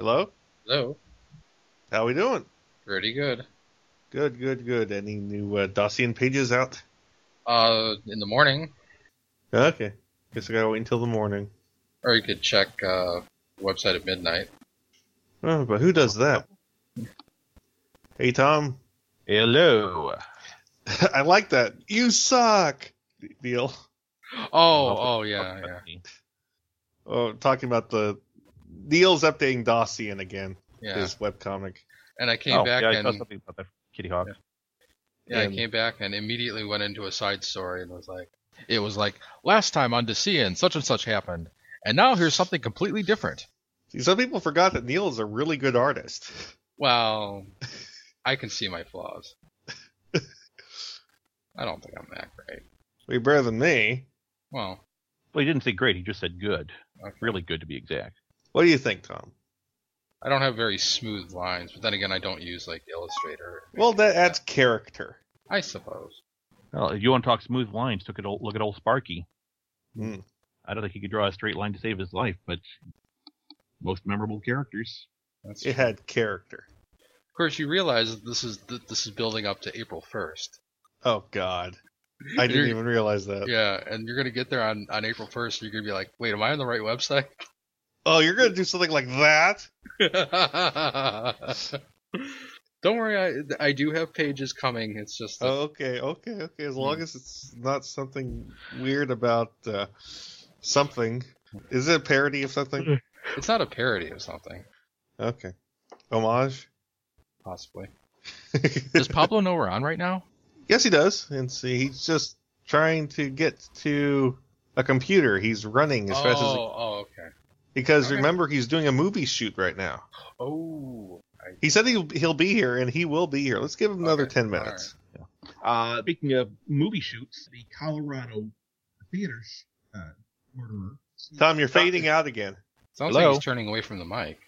Hello? Hello. How we doing? Pretty good. Good, good, good. Any new uh, Dossian pages out? Uh, in the morning, Okay. Guess I gotta wait until the morning. or you could check uh, website at midnight. Oh, but who does that? Hey, Tom. Hello. I like that. You suck! Deal. Oh, oh yeah, yeah, Oh, talking about the Neil's updating Dossian again. yeah. His webcomic. And I came oh, back yeah, I and saw something about the Kitty Hawk. Yeah. yeah, and- I came back and immediately went into a side story and was like, it was like last time on Dossian such and such happened, and now here's something completely different. See, some people forgot that Neil is a really good artist. Well, I can see my flaws. I don't think I'm that great. Way better than me. Well, Well, he didn't say great. He just said good. okay. Really good to be exact. What do you think, Tom? I don't have very smooth lines, but then again, I don't use like Illustrator. Well, that like adds character. I suppose. Well, if you want to talk smooth lines, look at old, look at old Sparky. Hmm. I don't think he could draw a straight line to save his life, but most memorable characters. That's It had character. Of course, you realize that this is that this is building up to April first. Oh, God. I didn't even realize that. Yeah, and you're gonna get there on on April first. You're gonna be like, wait, am I on the right website? Oh, you're going to do something like that? Don't worry, I I do have pages coming. It's just that- Oh, okay, okay, okay. As long as it's not something weird about uh, something. Is it a parody of something? it's not a parody of something, Okay. Homage? possibly. Does Pablo know we're on right now? yes, he does. And see, he's just trying to get to a computer. He's running as oh, fast as he, oh, okay. Because okay. remember he's doing a movie shoot right now. Oh, I, He said he'll he'll be here, and he will be here. Let's give him another Okay, ten all minutes. Uh, speaking of movie shoots, the Colorado theaters uh, murderer. Tom, you're fading out again. sounds Hello? like he's turning away from the mic.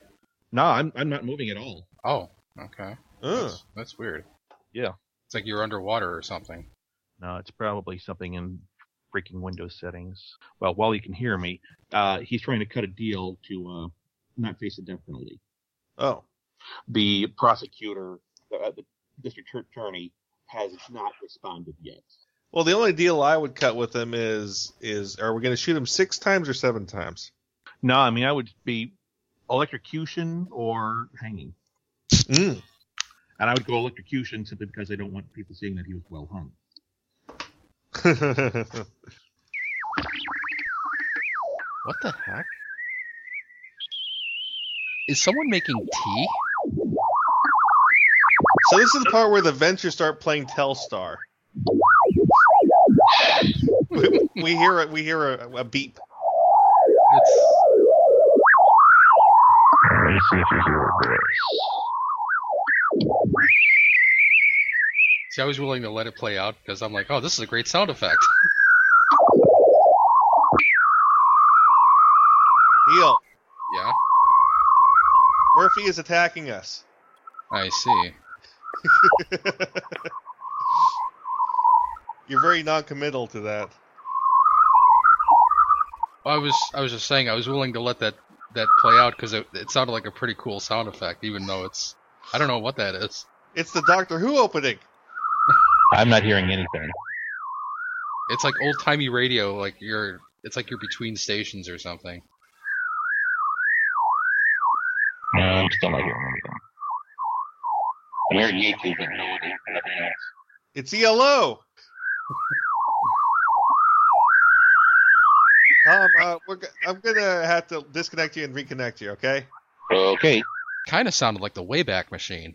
No, I'm I'm not moving at all. Oh, okay. Ugh. That's, that's weird. Yeah. It's like you're underwater or something. No, it's probably something in freaking Windows settings. Well, while you can hear me, uh, he's trying to cut a deal to uh, not face a death penalty. Oh, The prosecutor, uh, the district attorney, has not responded yet. well, the only deal I would cut with him is is are we going to shoot him six times or seven times? No, I mean I would be electrocution or hanging, Mm. and I would go electrocution simply because I don't want people seeing that he was well hung. What the heck? Is someone making tea? so this is the part where the Ventures start playing Telstar. we, we hear it. We hear a, a beep. It's Let me see if see, I was willing to let it play out because I'm like, oh, this is a great sound effect. Neil, yeah, Murphy is attacking us. I see. You're very non-committal to that. I was I was just saying I was willing to let that that play out because it, it sounded like a pretty cool sound effect, even though it's I don't know what that is. It's the Doctor Who opening. I'm not hearing anything. It's like old timey radio, like you're it's like you're between stations or something. No, I'm still not hearing anything. I'm hearing YouTube, but no, nothing else. It's ELO. Tom, uh, we're, g- I'm gonna have to disconnect you and reconnect you. Okay? Okay. Kind of sounded like the Wayback Machine.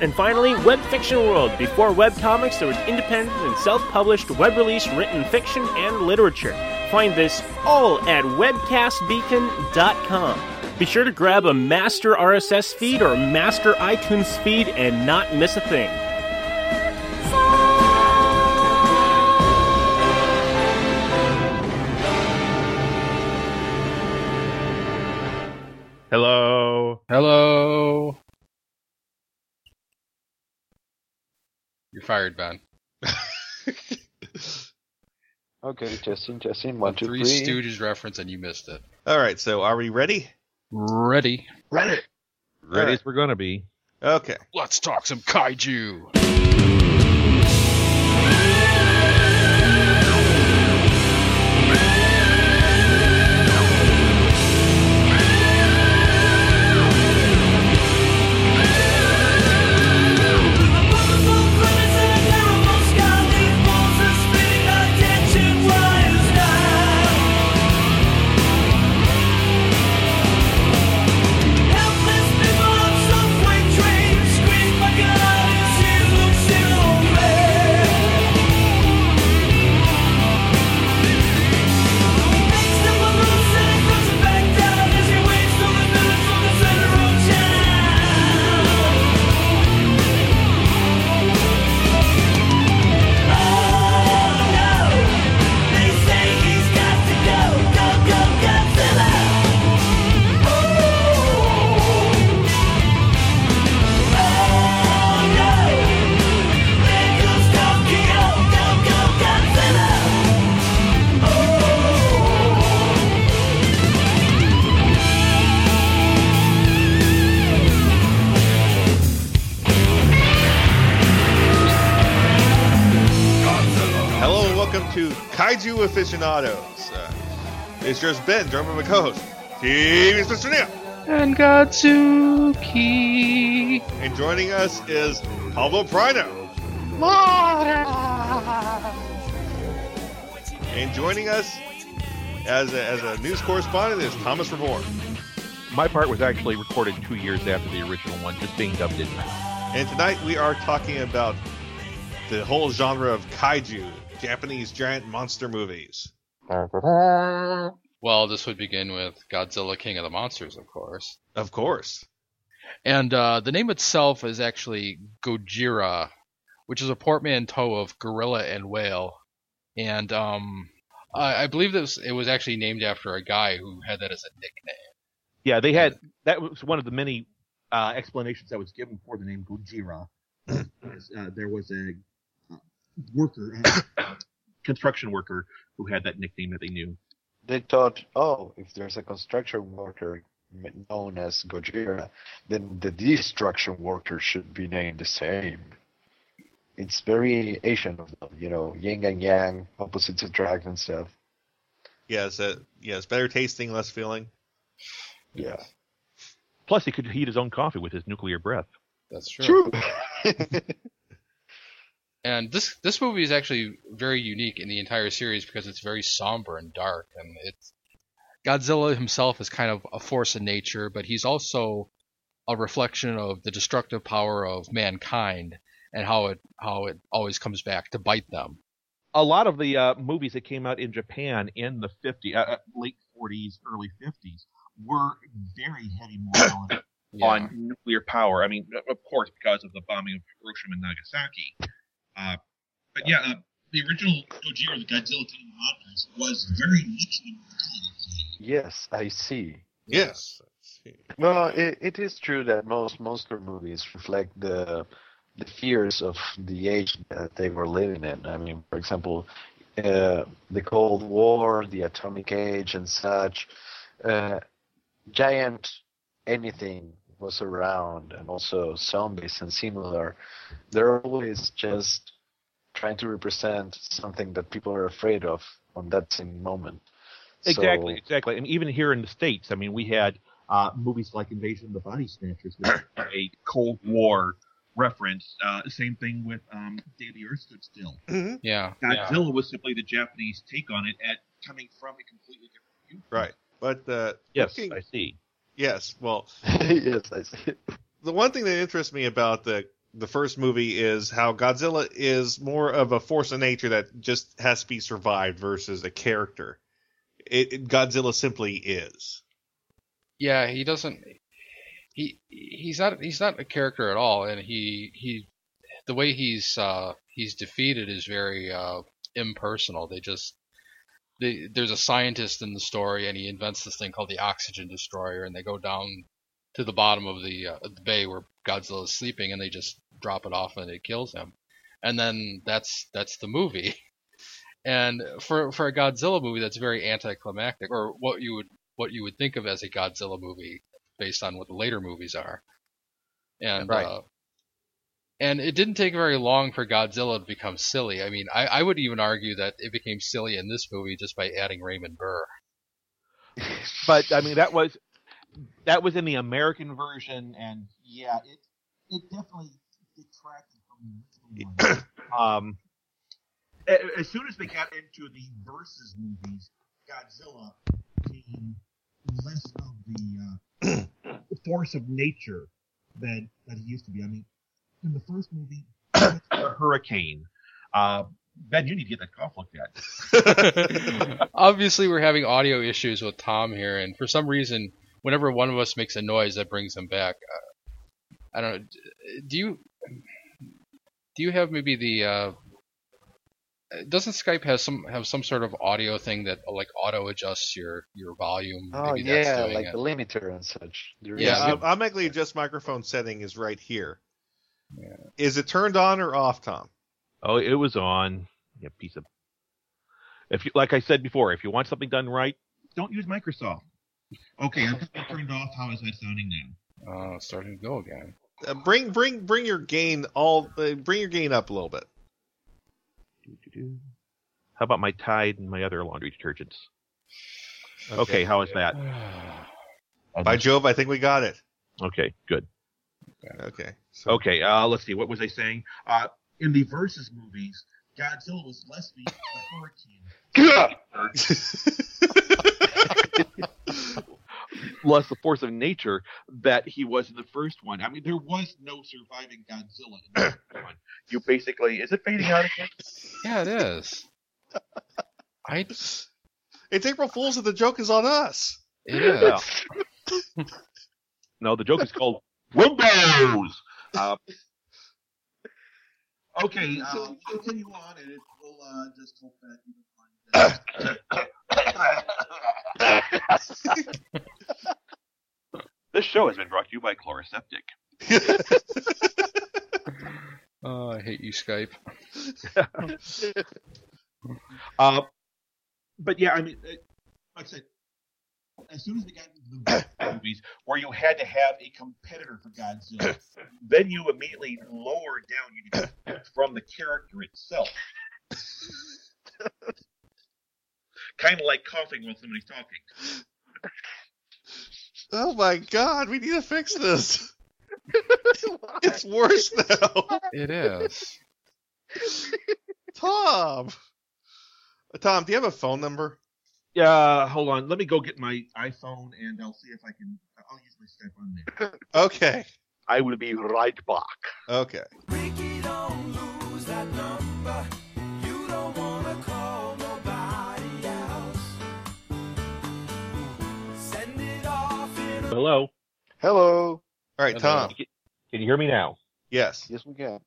And finally, Web Fiction World. Before webcomics, there was independent and self published web release written fiction and literature. Find this all at webcastbeacon.com. Be sure to grab a master RSS feed or master iTunes feed and not miss a thing. Hello. Hello. You're fired, Ben. Okay, testing, testing. One, two, Three three. Stooges reference and you missed it. All right, so are we ready? Ready? Ready. Ready Alright. as we're gonna be. Okay. Let's talk some kaiju. Aficionados. Uh, it's just Ben, joined by my co-host, Steve Mr. Neil. And Godzuki. And joining us is Pablo Prino. And joining us as a, as a news correspondent is Thomas Revor. My part was actually recorded two years after the original one, just being dubbed in. And tonight we are talking about the whole genre of kaiju, Japanese giant monster movies. Well, this would begin with Godzilla King of the Monsters, of course. Of course. And uh, the name itself is actually Gojira, which is a portmanteau of gorilla and whale. And um, I, I believe this it was actually named after a guy who had that as a nickname. Yeah, they had that was one of the many uh, explanations that was given for the name Gojira. Uh, there was a worker, construction worker, who had that nickname that they knew. They thought, oh, if there's a construction worker known as Gojira, then the destruction worker should be named the same. It's very Asian of them, you know, yin and yang, opposites attract and stuff. yeah Yes, uh, yes, better tasting, less feeling. Yeah. Plus, he could heat his own coffee with his nuclear breath. That's true. True. And this this movie is actually very unique in the entire series because it's very somber and dark, and it's Godzilla himself is kind of a force in nature, but he's also a reflection of the destructive power of mankind and how it how it always comes back to bite them. A lot of the uh, movies that came out in Japan in the 50s, uh, uh, late 40s, early 50s were very heavy Yeah. on nuclear power. I mean, of course, because of the bombing of Hiroshima and Nagasaki. Uh, but yeah, uh, the original Gojira, the Godzilla King of Monsters, was very much an morality yes, I see. Yes. Well, it, it is true that most monster movies reflect the the fears of the age that they were living in. I mean, for example, uh, the Cold War, the Atomic Age, and such. Uh, giant anything was around, and also zombies and similar. They're always just trying to represent something that people are afraid of on that same moment. Exactly, So- exactly. And even here in the states, I mean, we had uh, movies like Invasion of the Body Snatchers, which a Cold War reference. Uh, same thing with um, Day the Earth Stood Still. hmm Yeah. yeah. Godzilla was simply the Japanese take on it, at coming from a completely different viewpoint. Right. But uh, Yes, looking- I see. Yes. Well, yes, I see. the one thing that interests me about the the first movie is how Godzilla is more of a force of nature that just has to be survived versus a character. It, it- Godzilla simply is. Yeah, he doesn't. He he's not he's not a character at all, and he he the way he's uh, he's defeated is very uh, impersonal. They just they, there's a scientist in the story, and he invents this thing called the oxygen destroyer, and they go down to the bottom of the, uh, the bay where Godzilla is sleeping, and they just drop it off, and it kills him, and then that's that's the movie. And for for a Godzilla movie, that's very anticlimactic, or what you would what you would think of as a Godzilla movie based on what the later movies are. And Right. uh, and it didn't take very long for Godzilla to become silly. I mean, I, I would even argue that it became silly in this movie just by adding Raymond Burr. But I mean, that was that was in the American version, and yeah, it it definitely detracted from the original um, as soon as they got into the versus movies, Godzilla became less of the uh, force of nature that that he used to be. I mean, in the first movie, a hurricane. Uh, Ben, you need to get that cough looked at. Obviously, we're having audio issues with Tom here, and for some reason, whenever one of us makes a noise, that brings him back. Uh, I don't know. Do you do you have maybe the uh, doesn't Skype have some have some sort of audio thing that like auto adjusts your your volume? Oh maybe that's yeah, doing like it. the limiter and such. There Yeah, is- Yeah, I'm, I'm actually adjust microphone setting is right here. Yeah. Is it turned on or off, Tom? Oh, it was on. Yeah, piece of. If you, like I said before, if you want something done right, don't use Microsoft. Okay, I'm turned off. How is that sounding now? Oh, it's starting to go again. Uh, bring bring bring your gain all uh, bring your gain up a little bit. How about my Tide and my other laundry detergents? Okay, how is that? By Jove, I think we got it. Okay, good. Okay. So, Okay, uh, let's see. What was I saying? Uh, in the versus movies, Godzilla was less the hurricane, less the force of nature that he was in the first one. I mean, there was no surviving Godzilla in the first one. You basically is it fading out again? Yeah, it is. I it's April Fool's and the joke is on us. it is. No, the joke is called Windows. Uh, okay, uh, we'll continue on, and it, we'll uh, just hope that you can find. this show has been brought to you by Chloraseptic. Oh, I hate you, Skype. Uh, but yeah, I mean, uh, like I said, as soon as we got into the movies where you had to have a competitor for Godzilla, then you immediately lowered down your defense from the character itself. kind of like coughing while somebody's talking. Oh my god, we need to fix this. it's worse now. It is. Tom. Uh, Tom, do you have a phone number? Yeah, hold on. Let me go get my iPhone and I'll see if I can. I'll use my Skype on there. Okay. I will be right back. Okay. Ricky, don't lose that number. You don't wanna call nobody else. Send it off in a Hello. Hello. All right, Hello. Tom. Can you hear me now? Yes. Yes, we can.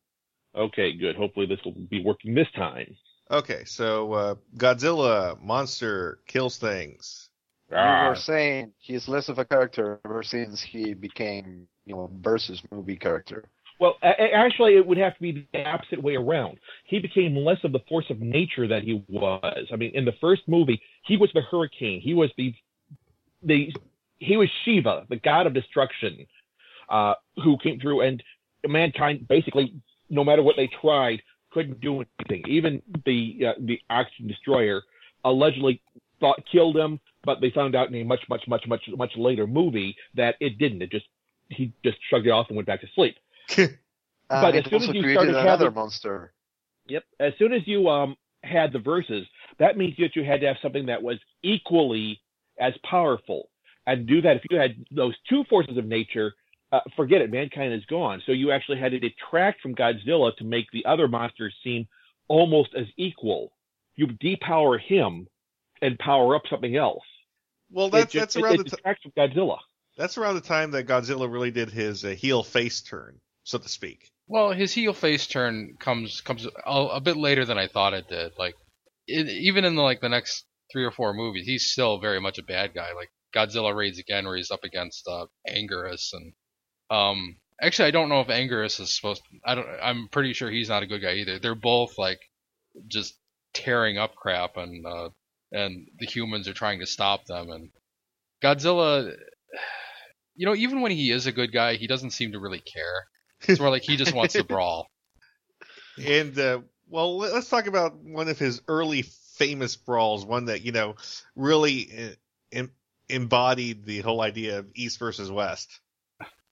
Okay, good. Hopefully this will be working this time. Okay, so uh, Godzilla monster kills things. You were saying he's less of a character ever since he became, you know, versus movie character. Well, a- a- actually, it would have to be the opposite way around. He became less of the force of nature that he was. I mean, in the first movie, he was the hurricane. He was the the he was Shiva, the god of destruction, uh, who came through, and mankind basically, no matter what they tried, couldn't do anything. Even the uh, the oxygen destroyer allegedly thought killed him, but they found out in a much, much, much, much, much later movie that it didn't. It just he just shrugged it off and went back to sleep. Uh, But as soon as you started another having- monster. Yep. As soon as you um had the verses, that means that you had to have something that was equally as powerful. And do that if you had those two forces of nature, uh, forget it, mankind is gone. So you actually had to detract from Godzilla to make the other monsters seem almost as equal. You depower him and power up something else. Well, that's it just, that's around it, the it t- from Godzilla. That's around the time that Godzilla really did his uh, heel face turn, so to speak. Well, his heel face turn comes comes a, a bit later than I thought it did. Like it, even in the, like the next three or four movies, he's still very much a bad guy. Like Godzilla Raids Again, where he's up against uh, Anguirus, and um, actually I don't know if Anguirus is supposed. I don't. I'm pretty sure he's not a good guy either. They're both like just tearing up crap, and uh, and the humans are trying to stop them. And Godzilla, you know, even when he is a good guy, he doesn't seem to really care. It's more like he just wants to brawl. And uh, well, let- let's talk about one of his early famous brawls, one that you know really uh, em- embodied the whole idea of East versus West.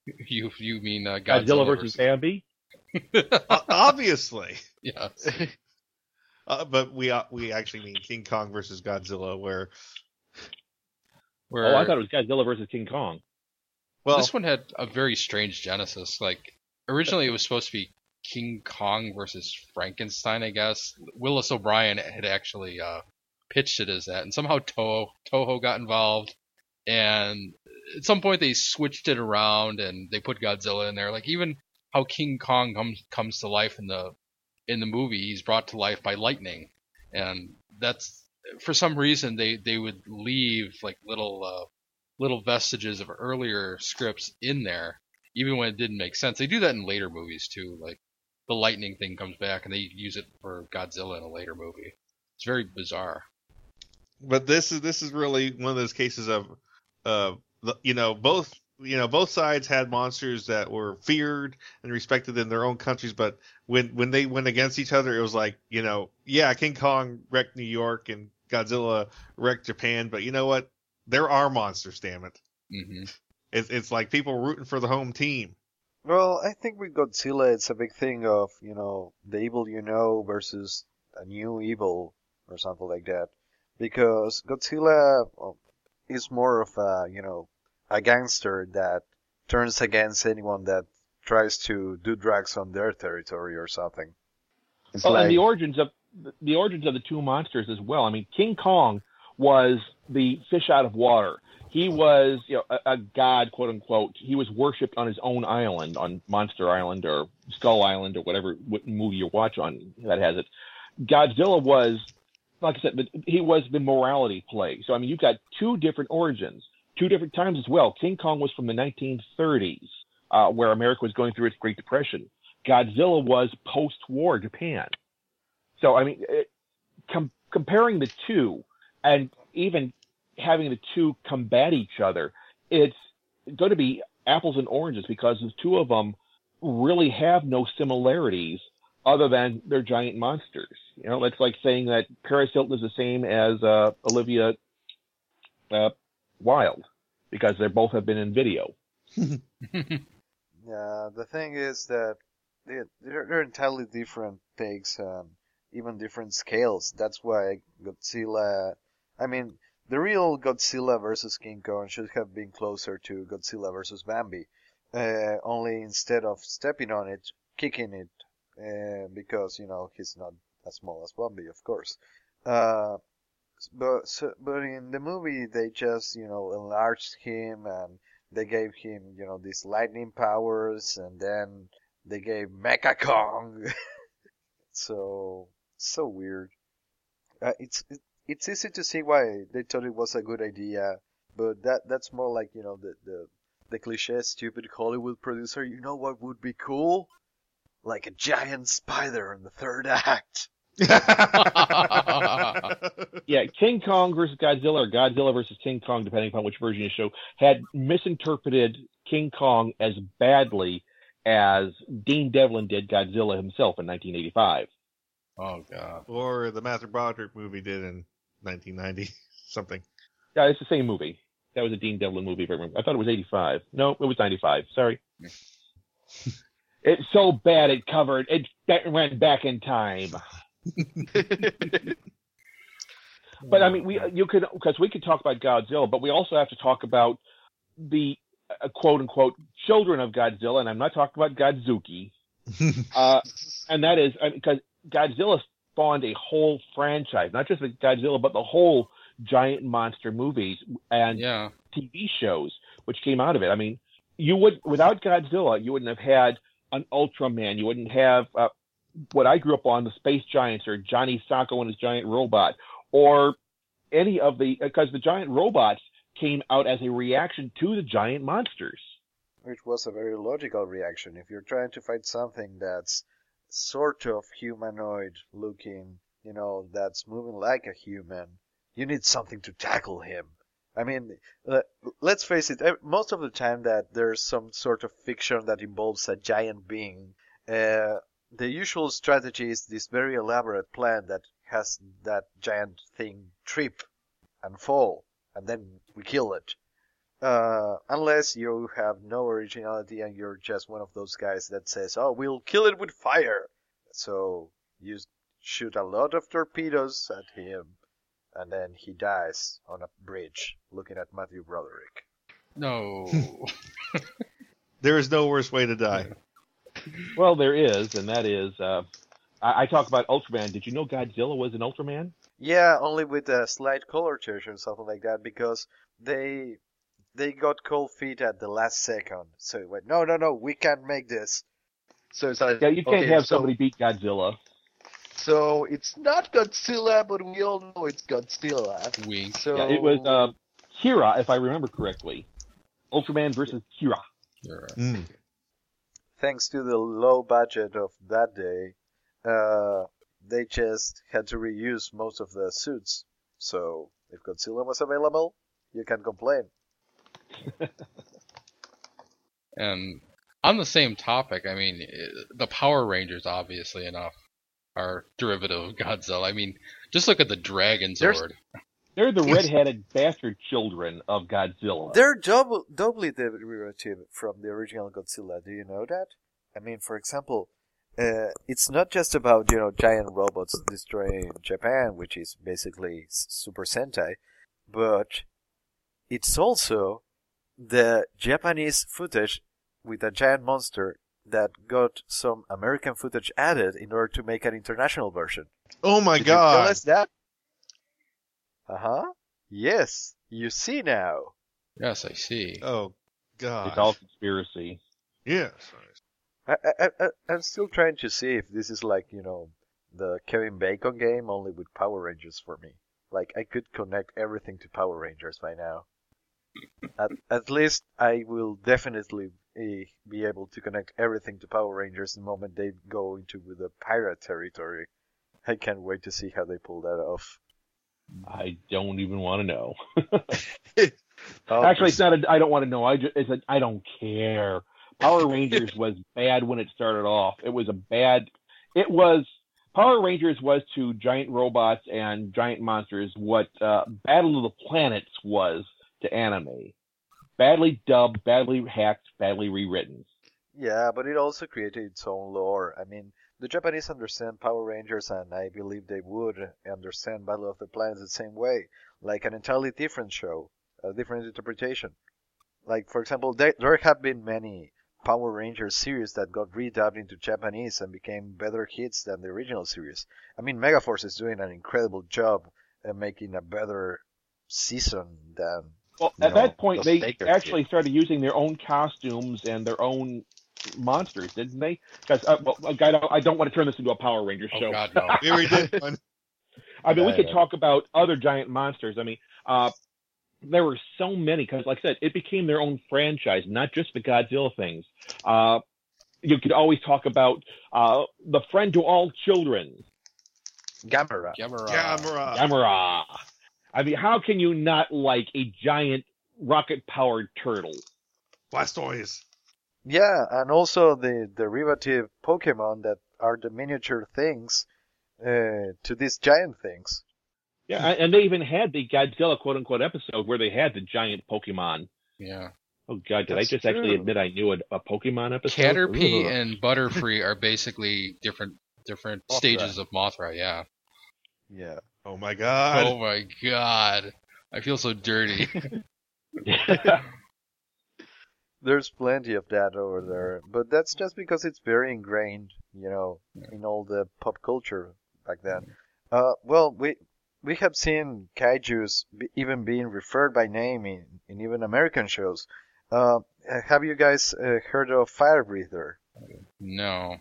You you mean uh, Godzilla, Godzilla versus Bambi. Obviously, yeah. uh, but we uh, we actually mean King Kong versus Godzilla, where Where Oh, I thought it was Godzilla versus King Kong. well, this one had a very strange genesis. Like originally it was supposed to be King Kong versus Frankenstein, I guess. Willis O'Brien had actually uh, pitched it as that, and somehow Toho Toho got involved, and at some point they switched it around and they put Godzilla in there. Like even how King Kong comes comes to life in the in the movie, he's brought to life by lightning, and that's for some reason they they would leave like little uh, little vestiges of earlier scripts in there, even when it didn't make sense. They do that in later movies too. Like the lightning thing comes back and they use it for Godzilla in a later movie. It's very bizarre. but this is this is really one of those cases of uh the- you know both you know both sides had monsters that were feared and respected in their own countries but when when they went against each other it was like you know yeah king kong wrecked new york and godzilla wrecked japan but you know what? There are monsters damn it. Hmm it's, it's like people rooting for the home team. Well, I think with Godzilla, it's a big thing of, you know, the evil you know versus a new evil or something like that. Because Godzilla well, is more of a, you know, a gangster that turns against anyone that tries to do drugs on their territory or something. It's Oh, like, and the origins of the origins of the two monsters as well. I mean, King Kong was the fish out of water. He was, you know, a, a god, quote unquote. He was worshipped on his own island, on Monster Island or Skull Island or whatever what movie you watch on that has it. Godzilla was, like I said, he was the morality play. So I mean, you've got two different origins, two different times as well. King Kong was from the 1930s, uh, where America was going through its Great Depression. Godzilla was post-war Japan. So I mean, it, com- comparing the two and even having the two combat each other, it's going to be apples and oranges because the two of them really have no similarities other than they're giant monsters. You know, it's like saying that Paris Hilton is the same as uh, Olivia uh, Wilde because they both have been in video. Yeah, the thing is that they, they're, they're entirely different takes and even different scales. That's why Godzilla. I mean, the real Godzilla versus King Kong should have been closer to Godzilla versus Bambi. Uh, only instead of stepping on it, kicking it, because you know he's not as small as Bambi, of course. Uh, but so, but in the movie they just you know enlarged him and they gave him, you know, these lightning powers, and then they gave Mecha Kong. so so weird. Uh, it's it, it's easy to see why they thought it was a good idea, but that that's more like you know the the the cliche stupid Hollywood producer. You know what would be cool? Like a giant spider in the third act. Yeah, King Kong versus Godzilla or Godzilla versus King Kong, depending upon which version you show, had misinterpreted King Kong as badly as Dean Devlin did Godzilla himself in 1985. oh god. or the Matthew Broderick movie did in 1990 something Yeah, it's the same movie. That was a Dean Devlin movie. If I remember. I thought it was 85. No, it was 95. Sorry. It's so bad it covered. It that went back in time. But I mean, we you could because we could talk about Godzilla, but we also have to talk about the uh, quote unquote children of Godzilla, and I'm not talking about Godzuki, uh, and that is because Godzilla spawned a whole franchise, not just with Godzilla, but the whole giant monster movies and Yeah. TV shows, which came out of it. I mean, you would without Godzilla, you wouldn't have had an Ultraman. You wouldn't have uh, what I grew up on, the Space Giants, or Johnny Sokko and his giant robot, or any of the because the giant robots came out as a reaction to the giant monsters. Which was a very logical reaction. If you're trying to fight something that's sort of humanoid looking, you know, that's moving like a human, you need something to tackle him. I mean, let's face it, most of the time that there's some sort of fiction that involves a giant being, uh, the usual strategy is this very elaborate plan that has that giant thing trip and fall, and then we kill it. Uh, unless you have no originality and you're just one of those guys that says, "Oh, we'll kill it with fire." So you shoot a lot of torpedoes at him, and then he dies on a bridge, looking at Matthew Broderick. No. There is no worse way to die. Well, there is, and that is, uh, I, I talk about Ultraman. Did you know Godzilla was an Ultraman? Yeah, only with a slight color change or something like that because they they got cold feet at the last second. So it went, no, no, no, we can't make this. So it's like, Yeah, you can't okay, have so- somebody beat Godzilla. So it's not Godzilla, but we all know it's Godzilla. Wink. So Yeah, it was uh, Kira, if I remember correctly. Ultraman versus Kira. You're- Mm. Thanks to the low budget of that day, uh, they just had to reuse most of the suits. So if Godzilla was available, you can complain. And on the same topic, I mean, eh, the Power Rangers, obviously enough, are derivative of Godzilla. I mean, just look at the Dragon There's- Zord. They're the red-headed bastard children of Godzilla. They're double, doubly derivative from the original Godzilla. Do you know that? I mean, for example, uh, it's not just about you know giant robots destroying Japan, which is basically Super Sentai, but it's also the Japanese footage with a giant monster that got some American footage added in order to make an international version. Oh my Did you tell god. us that? Uh huh. Yes, you see now. Yes, I see. Oh god. It's all conspiracy. Yes. I, I, I, I'm still trying to see if this is like, you know, the Kevin Bacon game only with Power Rangers for me. Like, I could connect everything to Power Rangers by now. At, at least I will definitely be able to connect everything to Power Rangers the moment they go into the pirate territory. I can't wait to see how they pull that off. I don't even want to know. Actually, it's not. A, I don't want to know. I just, it's a, I don't care. Power Rangers was bad when it started off. It was a bad. It was Power Rangers was to giant robots and giant monsters what uh, Battle of the Planets was to anime. Badly dubbed, badly hacked, badly rewritten. Yeah, but it also created its own lore. I mean, the Japanese understand Power Rangers, and I believe they would understand Battle of the Planets the same way, like an entirely different show, a different interpretation. Like, for example, there, have been many Power Rangers series that got redubbed into Japanese and became better hits than the original series. I mean, Megaforce is doing an incredible job at making a better season than. Well, No, at that point, those they actually did. started using their own costumes and their own monsters, didn't they? Because uh, well, I don't, I don't want to turn this into a Power Ranger Oh show. God, no. Here we did. I mean, we could yeah. talk about other giant monsters. I mean, uh, there were so many because, like I said, it became their own franchise, not just the Godzilla things. Uh, you could always talk about uh, the friend to all children, Gamera. Gamera. Gamera. Gamera. I mean, how can you not like a giant rocket-powered turtle? Blastoise. Yeah, and also the derivative Pokemon that are the miniature things uh, to these giant things. Yeah, and they even had the Godzilla quote-unquote episode where they had the giant Pokemon. Yeah. Oh God, did That's I just actually admit I knew a, a Pokemon episode? Caterpie Ugh. and Butterfree are basically different different Mothra. stages of Mothra. Yeah. Yeah. Oh my god. Oh my God. I feel so dirty. There's plenty of that over there, but that's just because it's very ingrained, you know, in all the pop culture back then. Uh, well, we we have seen kaiju's be, even being referred by name in, in even American shows. Uh, have you guys uh, heard of Fire Breather? No.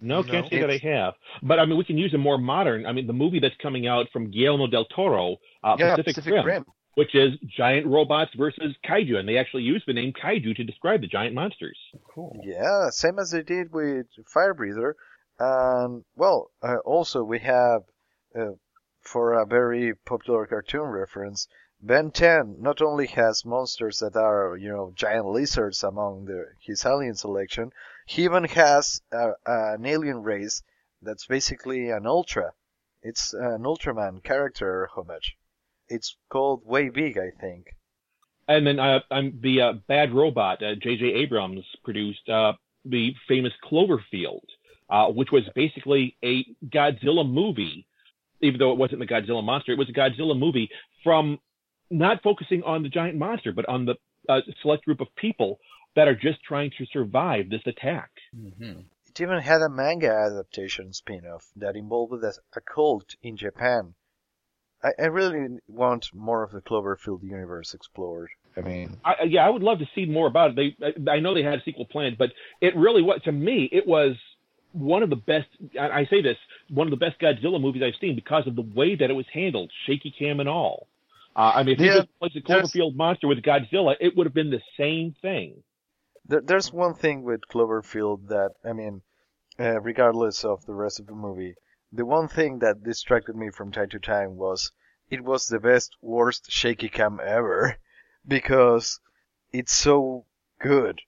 No, No. can't say that I have. But I mean, we can use a more modern. I mean, the movie that's coming out from Guillermo del Toro, uh, yeah, Pacific, Pacific Rim, Rim. which is giant robots versus kaiju, and they actually use the name kaiju to describe the giant monsters. Cool. Yeah, same as they did with Fire Breather. And well, uh, also we have, uh, for a very popular cartoon reference, Ben 10 not only has monsters that are, you know, giant lizards among the, his alien selection, he even has a, an alien race that's basically an Ultra. It's an Ultraman character homage. It's called Way Big, I think. And then uh, I'm the uh, Bad Robot. Uh, J.J. Abrams produced uh, the famous Cloverfield, uh, which was basically a Godzilla movie. Even though it wasn't the Godzilla monster, it was a Godzilla movie from not focusing on the giant monster, but on the uh, select group of people that are just trying to survive this attack. hmm It even had a manga adaptation spin-off that involved a, a cult in Japan. I, I really want more of the Cloverfield universe explored. I mean, I, yeah, I would love to see more about it. They, I I know they had a sequel planned, but it really was to me. It was one of the best. I, I say this, one of the best Godzilla movies I've seen because of the way that it was handled, shaky cam and all. Uh, I mean, if you Yeah, just replaced a Cloverfield monster with Godzilla, it would have been the same thing. There, there's one thing with Cloverfield that, I mean, uh, regardless of the rest of the movie, the one thing that distracted me from time to time was it was the best, worst shaky cam ever because it's so good.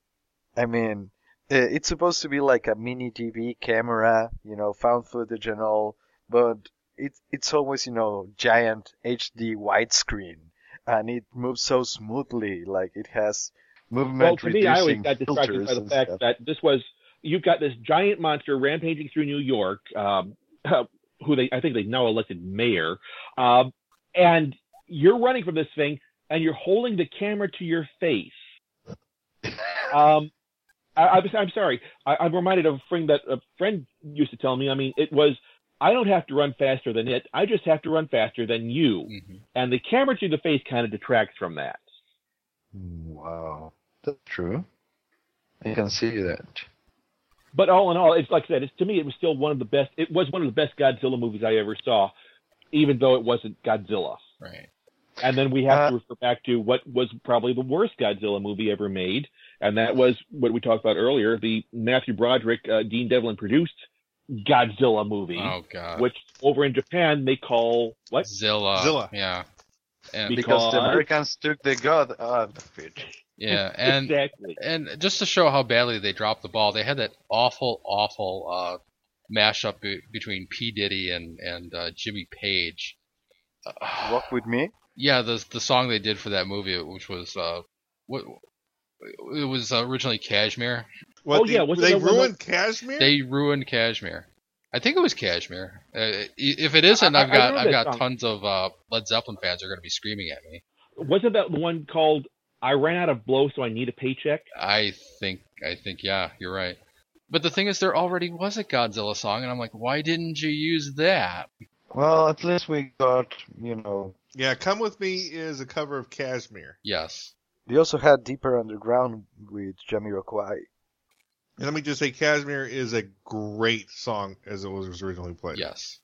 I mean, uh, it's supposed to be like a mini DV camera, you know, found footage and all, but it's it's always you know giant HD widescreen, and it moves so smoothly, like it has movement Well, to me, I always got distracted by the fact stuff. that this was you've got this giant monster rampaging through New York, um, who they I think they now elected mayor, um, and you're running from this thing and you're holding the camera to your face. Um, I, I'm, I'm sorry. I, I'm reminded of a thing that a friend used to tell me. I mean, it was I don't have to run faster than it. I just have to run faster than you. hmm And the camera to the face kind of detracts from that. Wow, that's true. I can see that. But all in all, it's like I said, it's to me it was still one of the best. It was one of the best Godzilla movies I ever saw, even though it wasn't Godzilla. Right. And then we have Uh, to refer back to what was probably the worst Godzilla movie ever made, and that was what we talked about earlier, the Matthew Broderick, uh, Dean Devlin produced Godzilla movie, Oh god. which over in Japan they call what? Zilla. Zilla. Yeah. And Because- Because the Americans took the god out of it. Yeah, and exactly. and just to show how badly they dropped the ball, they had that awful, awful uh, mashup be- between P Diddy and and uh, Jimmy Page. Uh, Walk with me. yeah, the the song they did for that movie, which was uh, what it was originally Kashmir. What, Oh, yeah, they, wasn't they that one ruined Kashmir. They ruined Kashmir. I think it was Kashmir. Uh, if it isn't, I- I've got know I've got song. tons of uh, Led Zeppelin fans are going to be screaming at me. Wasn't that the one called "I ran out of blow, so I need a paycheck"? I think I think yeah, you're right. But the thing is, there already was a Godzilla song, and I'm like, why didn't you use that? Well, at least we got, you know. yeah, Come With Me is a cover of Kashmir. Yes. They also had Deeper Underground with Jamiroquai. And let me just say, Kashmir is a great song as it was originally played. Yes.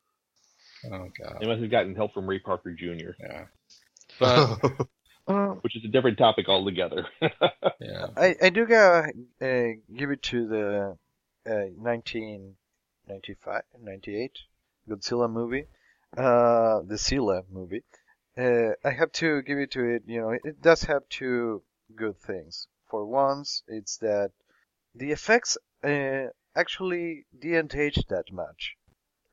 Oh god. They must have gotten help from Ray Parker Jr., Yeah. But which is a different topic altogether. yeah. I, I do gotta uh, give it to the uh, 1995, 98 Godzilla movie, uh, the Zilla movie. Uh, I have to give it to it, you know, it, it does have two good things. For once, it's that the effects uh, actually didn't age that much.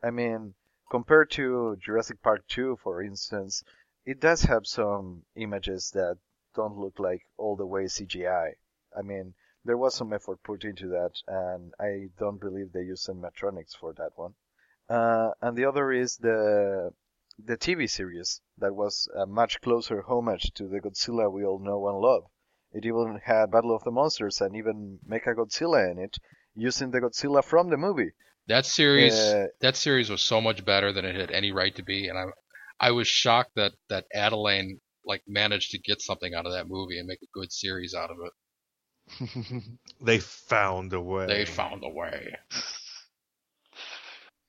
I mean, compared to Jurassic Park 2, for instance, it does have some images that don't look like all the way CGI. I mean, there was some effort put into that, and I don't believe they used animatronics for that one. Uh, and the other is the the TV series that was a much closer homage to the Godzilla we all know and love. It even had Battle of the Monsters and even Mecha Godzilla in it, using the Godzilla from the movie. That series Uh, that series was so much better than it had any right to be, and I I was shocked that that Adelaide like managed to get something out of that movie and make a good series out of it. They found a way. They found a way.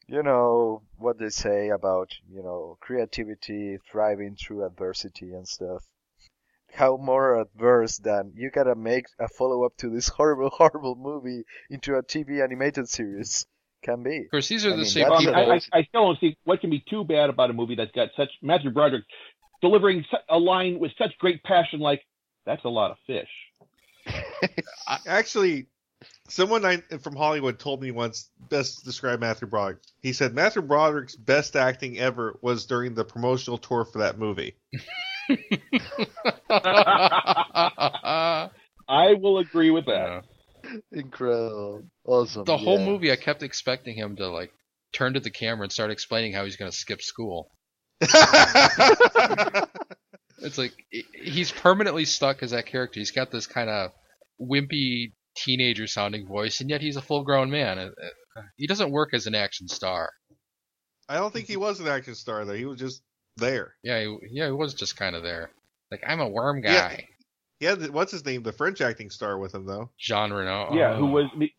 you know what they say about you know creativity thriving through adversity and stuff how more adverse than you gotta make a follow-up to this horrible horrible movie into a tv animated series can be Of course, these are I the mean, same I, people. I, I, I still don't see what can be too bad about a movie that's got such Matthew Broderick delivering a line with such great passion, like "That's a lot of fish." Actually, someone I, from Hollywood told me once best to describe Matthew Broderick. He said Matthew Broderick's best acting ever was during the promotional tour for that movie. I will agree with that. Yeah. incredible awesome The whole yeah. movie, I kept expecting him to like turn to the camera and start explaining how he's going to skip school. It's like he's permanently stuck as that character. He's got this kind of wimpy teenager sounding voice, and yet he's a full grown man. It- it- uh, He doesn't work as an action star. I don't think he was an action star though. He was just there. Yeah, he, yeah, he was just kind of there. Like I'm a worm Yeah. guy. He had the, what's his name, the French acting star with him though. Jean Reno. Yeah, who Oh. was the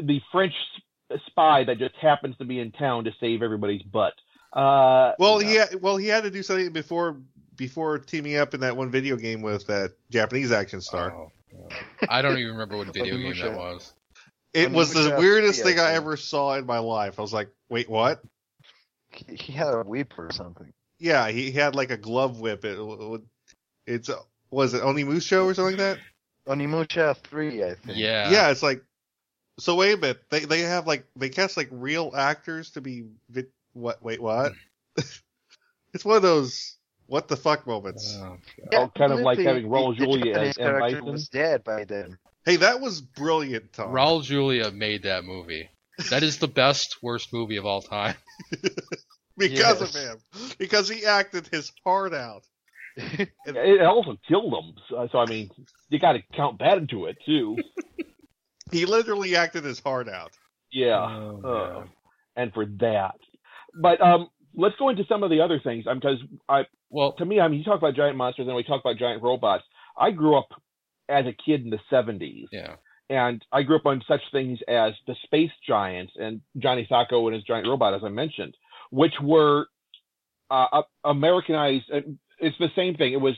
the French spy that just happens to be in town to save everybody's butt. Uh, Well, he had, well he had to do something before before teaming up in that one video game with that Japanese action star. Oh. I don't even remember what video game that was. It was the weirdest thing I ever saw in my life. I was like, wait, what? he, he had a whip or something Yeah, he had like a glove whip. It, it's was it Onimusha or something like that? onimusha 3 i think Yeah. Yeah, it's like. So wait a minute. They they have like they cast like real actors to be vi- what? Wait, what? it's one of those what the fuck moments. Oh, Oh, kind of like having Raul the, the Julia as M. character Bison. was dead by then Hey, that was brilliant, Tom. Raul Julia made that movie. That is the best worst movie of all time. because Yes. of him, because he acted his heart out. It also killed him. So, so I mean, you got to count that into it too. He literally acted his heart out. Yeah. Oh, Uh, and for that. But um, let's go into some of the other things because I, Well, to me, I mean, you talk about giant monsters and we talk about giant robots. I grew up as a kid in the 70s, yeah. and I grew up on such things as the Space Giants and Johnny Sokko and his giant robot, as I mentioned, which were uh, Americanized. It's the same thing. It was.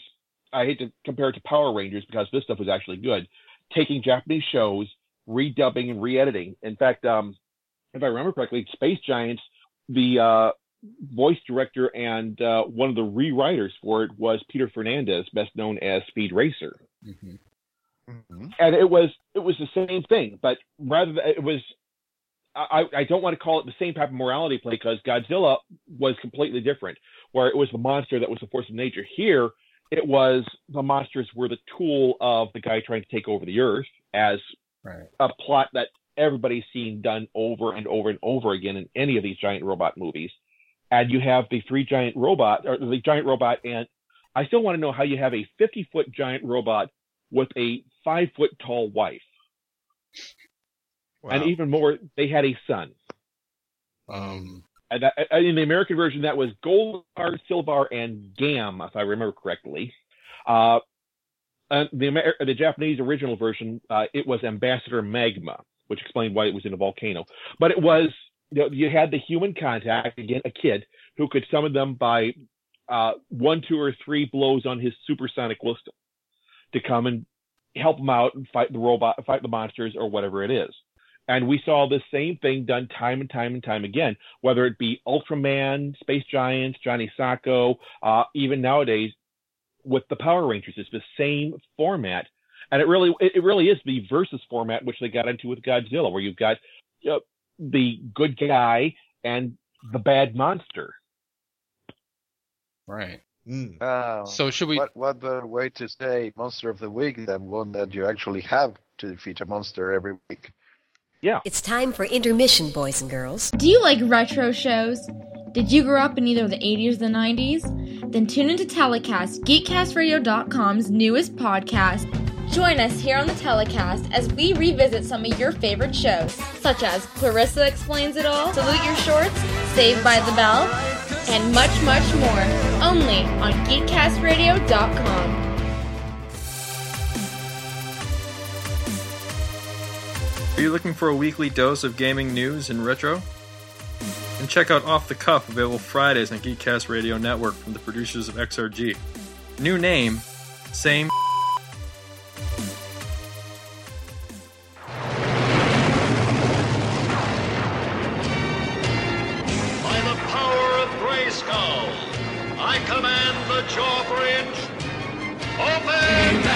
I hate to compare it to Power Rangers because this stuff was actually good. Taking Japanese shows, redubbing and re-editing. In fact, um, if I remember correctly, Space Giants, the uh, voice director and uh, one of the rewriters for it was Peter Fernandez, best known as Speed Racer hmm Mhm. and it was it was the same thing, but rather than, it was I, I don't want to call it the same type of morality play because Godzilla was completely different, where it was the monster that was the force of nature. Here, it was the monsters were the tool of the guy trying to take over the earth as Right. a plot that everybody's seen done over and over and over again in any of these giant robot movies. And you have the three giant robot or the giant robot, and I still want to know how you have a 50 foot giant robot with a five foot tall wife. Wow. And even more, they had a son. Um. And that, in the American version, that was Goldar, Silvar, and Gam, if I remember correctly. Uh, the Amer- the Japanese original version, uh, it was Ambassador Magma, which explained why it was in a volcano. But it was you, know, you had the human contact again, a kid who could summon them by uh, one, two, or three blows on his supersonic whistle to come and help them out and fight the robot, fight the monsters, or whatever it is. And we saw the same thing done time and time and time again, whether it be Ultraman, Space Giants, Johnny Sokko, uh, even nowadays with the Power Rangers. It's the same format. And it really, it it really is the versus format, which they got into with Godzilla, where you've got uh, the good guy and the bad monster. Right. Mm. Oh, So should we? what what better way to say monster of the week than one that you actually have to defeat a monster every week? It's time for intermission, boys and girls. Do you like retro shows? Did you grow up in either the 80s or the 90s? Then tune into Telecast, GeekCastRadio.com's newest podcast. Join us here on the Telecast as we revisit some of your favorite shows, such as Clarissa Explains It All, Salute Your Shorts, Saved by the Bell, and much, much more. Only on GeekCastRadio.com. Are you looking for a weekly dose of gaming news and retro? And check out Off the Cuff, available Fridays on Geekcast Radio Network from the producers of XRG. New name, same. By the power of Grayskull, I command the jaw bridge. Open!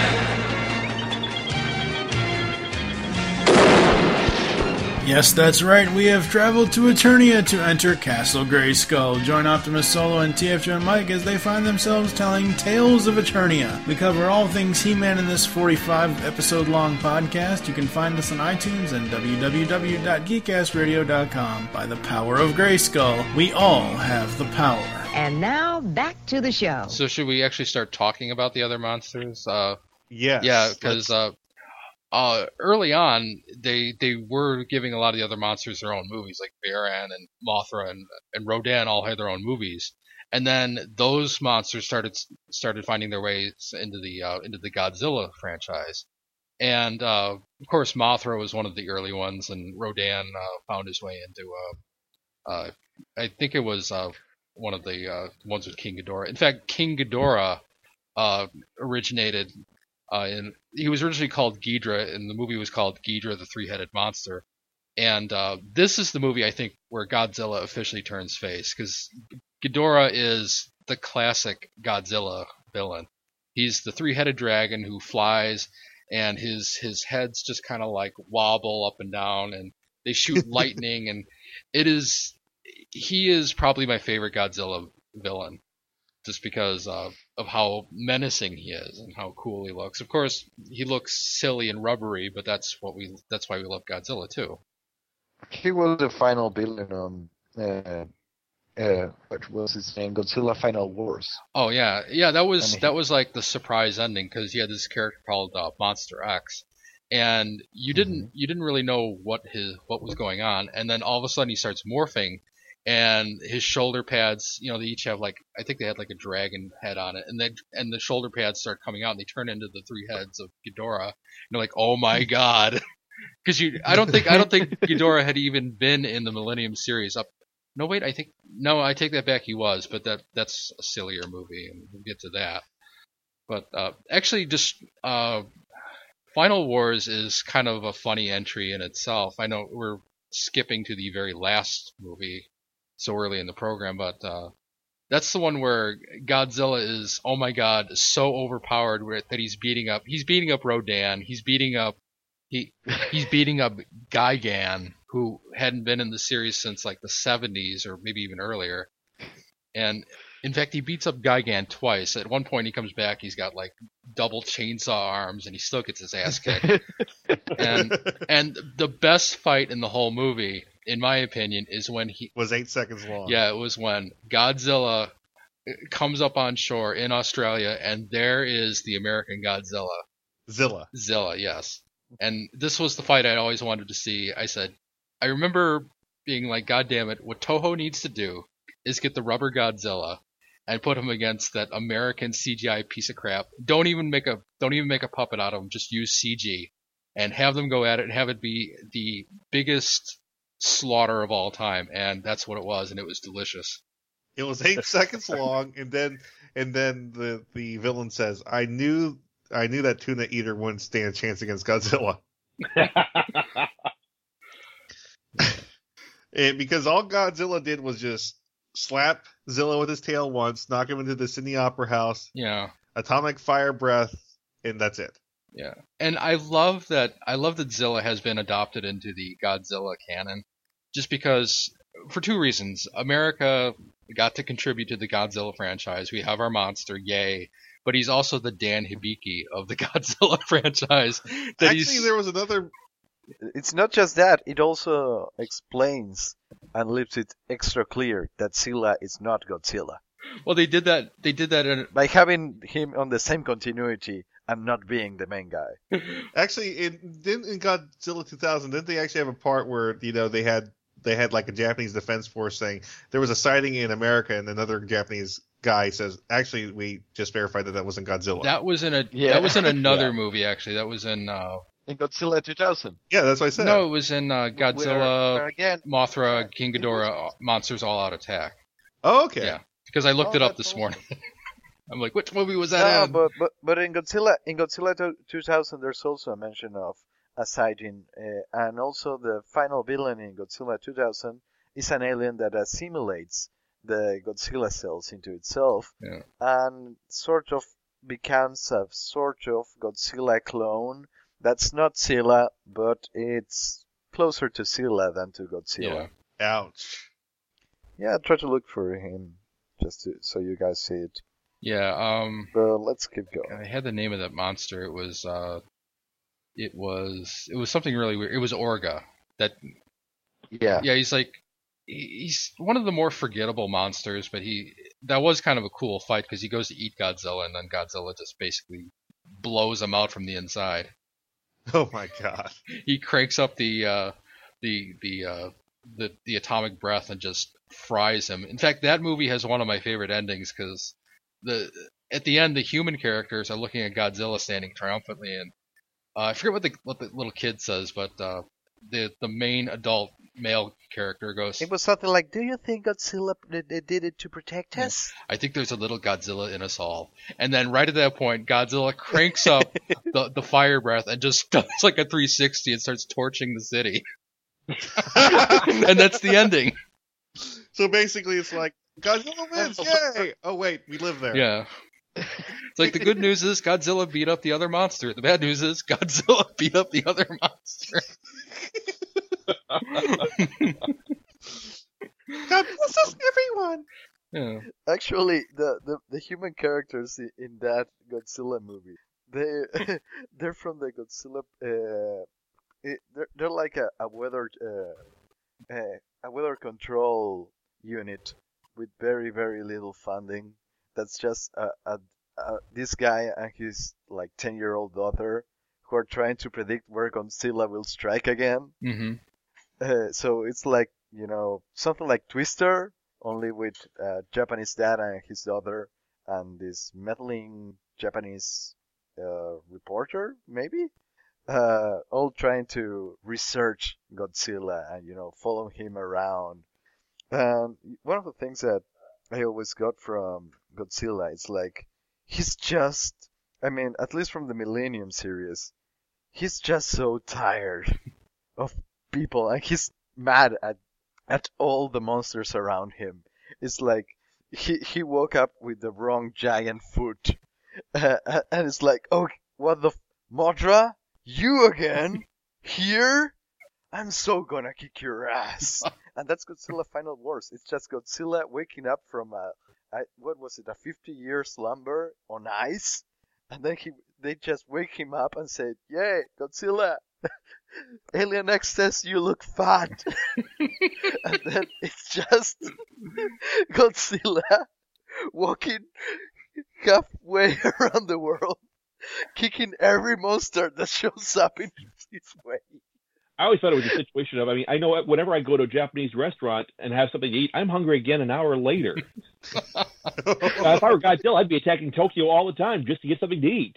Yes, that's right. We have traveled to Eternia to enter Castle Grayskull. Join Optimus Solo and TFJ and Mike as they find themselves telling tales of Eternia. We cover all things He-Man in this 45 episode long podcast. You can find us on iTunes and www.geekcastradio.com. By the power of Grayskull, we all have the power. And now back to the show. So should we actually start talking about the other monsters? Uh, Yes, Yeah, because uh, uh, early on they they were giving a lot of the other monsters their own movies, like Varan and Mothra and and Rodan all had their own movies, and then those monsters started started finding their ways into the uh, into the Godzilla franchise. And uh, of course, Mothra was one of the early ones, and Rodan uh, found his way into. Uh, uh, I think it was one of the ones with King Ghidorah. In fact, King Ghidorah originated uh, in. He was originally called Ghidra, and the movie was called Ghidra, the Three-Headed Monster. And uh, this is the movie I think where Godzilla officially turns face because Ghidorah is the classic Godzilla villain. He's the three-headed dragon who flies, and his his heads just kind of like wobble up and down, and they shoot lightning, and it is he is probably my favorite Godzilla villain, just because uh, of how menacing he is and how cool he looks. Of course, he looks silly and rubbery, but that's what we that's why we love Godzilla too. He was the final villain on uh, uh, what was his name? Godzilla Final Wars. Oh yeah, yeah. That was that was like the surprise ending because he had this character called uh, Monster X, and you didn't you didn't really know what his what was going on, and then all of a sudden he starts morphing, and his shoulder pads, you know, they each have like I think they had like a dragon head on it, and then and the shoulder pads start coming out, and they turn into the three heads of Ghidorah, and they're like, oh my god, because you I don't think I don't think Ghidorah had even been in the Millennium series up. No wait, I think no, I take that back. He was, but that that's a sillier movie, and we'll get to that. But uh, actually, just uh, Final Wars is kind of a funny entry in itself. I know we're skipping to the very last movie so early in the program, but uh, that's the one where Godzilla is, oh my god, so overpowered with, that he's beating up. He's beating up Rodan. He's beating up. He he's beating up Gigan, who hadn't been in the series since like the 70s or maybe even earlier. And in fact, he beats up Gigan twice. At one point, he comes back. He's got like double chainsaw arms, and he still gets his ass kicked. and and the best fight in the whole movie, in my opinion, is when he was eight seconds long. Yeah, it was when Godzilla uh, comes up on shore in Australia, and there is the American Godzilla. Zilla. Zilla, yes. And this was the fight I'd always wanted to see. I said, I remember being like, God damn it, what Toho needs to do is get the rubber Godzilla and put him against that American CGI piece of crap. Don't even make a don't even make a puppet out of him. Just use CG and have them go at it and have it be the biggest slaughter of all time. And that's what it was, and it was delicious. It was eight seconds long, and then and then the the villain says, "I knew I knew that tuna eater wouldn't stand a chance against Godzilla." And because all Godzilla did was just slap Zilla with his tail once, knock him into the Sydney Opera House, Yeah. atomic fire breath, and that's it. Yeah, and I love that. I love that Zilla has been adopted into the Godzilla canon, just because for two reasons. America got to contribute to the Godzilla franchise. We have our monster, yay! But he's also the Dan Hibiki of the Godzilla franchise. Actually, he's, there was another. It's not just that, it also explains and leaves it extra clear that Zilla is not Godzilla. well, they did that. They did that in By having him on the same continuity and not being the main guy. Actually, in didn't in Godzilla 2000, didn't they actually have a part where you know they had they had like a Japanese defense force saying there was a sighting in America, and another Japanese guy says, actually, we just verified that that wasn't Godzilla. That was in a Yeah. that was in another Yeah. movie actually. That was in uh, In Godzilla 2000. Yeah, that's what I said. No, it was in uh, Godzilla, where again- Mothra, King Ghidorah, uh, Monsters All Out Attack. Oh, okay. Yeah, because I looked Oh, it up that's this morning. I'm like, which movie was that No, in? but, but but in Godzilla in Godzilla 2000, there's also a mention of a sighting, uh, and also the final villain in Godzilla 2000 is an alien that assimilates the Godzilla cells into itself, Yeah. and sort of becomes a sort of Godzilla clone. That's not Zilla, but it's closer to Zilla than to Godzilla. Ouch. Yeah, try to look for him just to, so you guys see it. Yeah, um, But let's keep going. I had the name of that monster. It was, uh, it was, it was something really weird. It was Orga. That, Yeah. yeah, he's like, he's one of the more forgettable monsters, but he, that was kind of a cool fight because he goes to eat Godzilla and then Godzilla just basically blows him out from the inside. Oh my god. he cranks up the uh, the the uh, the the atomic breath and just fries him. In fact, that movie has one of my favorite endings because the at the end the human characters are looking at Godzilla standing triumphantly, and uh, I forget what the what the little kid says, but uh, the the main adult male character goes, It was something like, "Do you think Godzilla did, did it to protect us?" I think there's a little Godzilla in us all. And then right at that point, Godzilla cranks up the, the fire breath and just does like a 360 and starts torching the city. and that's the ending. So basically, it's like Godzilla wins! Yay! Oh wait, we live there. Yeah. It's like the good news is Godzilla beat up the other monster. The bad news is Godzilla beat up the other monster. God blesses everyone. Yeah. Actually, the, the, the human characters in that Godzilla movie, they they're from the Godzilla. Uh, it, they're they're like a, a weather uh, uh, a weather control unit with very very little funding. That's just a, a, a this guy and his like ten year old daughter who are trying to predict where Godzilla will strike again. hmm Uh, so it's like you know something like Twister, only with uh, Japanese dad and his daughter, and this meddling Japanese uh, reporter, maybe, uh, all trying to research Godzilla and you know follow him around. And one of the things that I always got from Godzilla is like he's just, I mean, at least from the Millennium series, he's just so tired of people and he's mad at at all the monsters around him. It's like he he woke up with the wrong giant foot, uh, and it's like, oh, what the f- Mothra? You again? Here? I'm so gonna kick your ass. and that's Godzilla Final Wars. It's just Godzilla waking up from a, a what was it, a 50 year slumber on ice, and then he they just wake him up and say, "Yay, Godzilla!" Alien X says you look fat. and then it's just Godzilla walking halfway around the world, kicking every monster that shows up in his way. I always thought it was a situation of, I mean, I know whenever I go to a Japanese restaurant and have something to eat, I'm hungry again an hour later. Uh, if I were Godzilla, I'd be attacking Tokyo all the time just to get something to eat.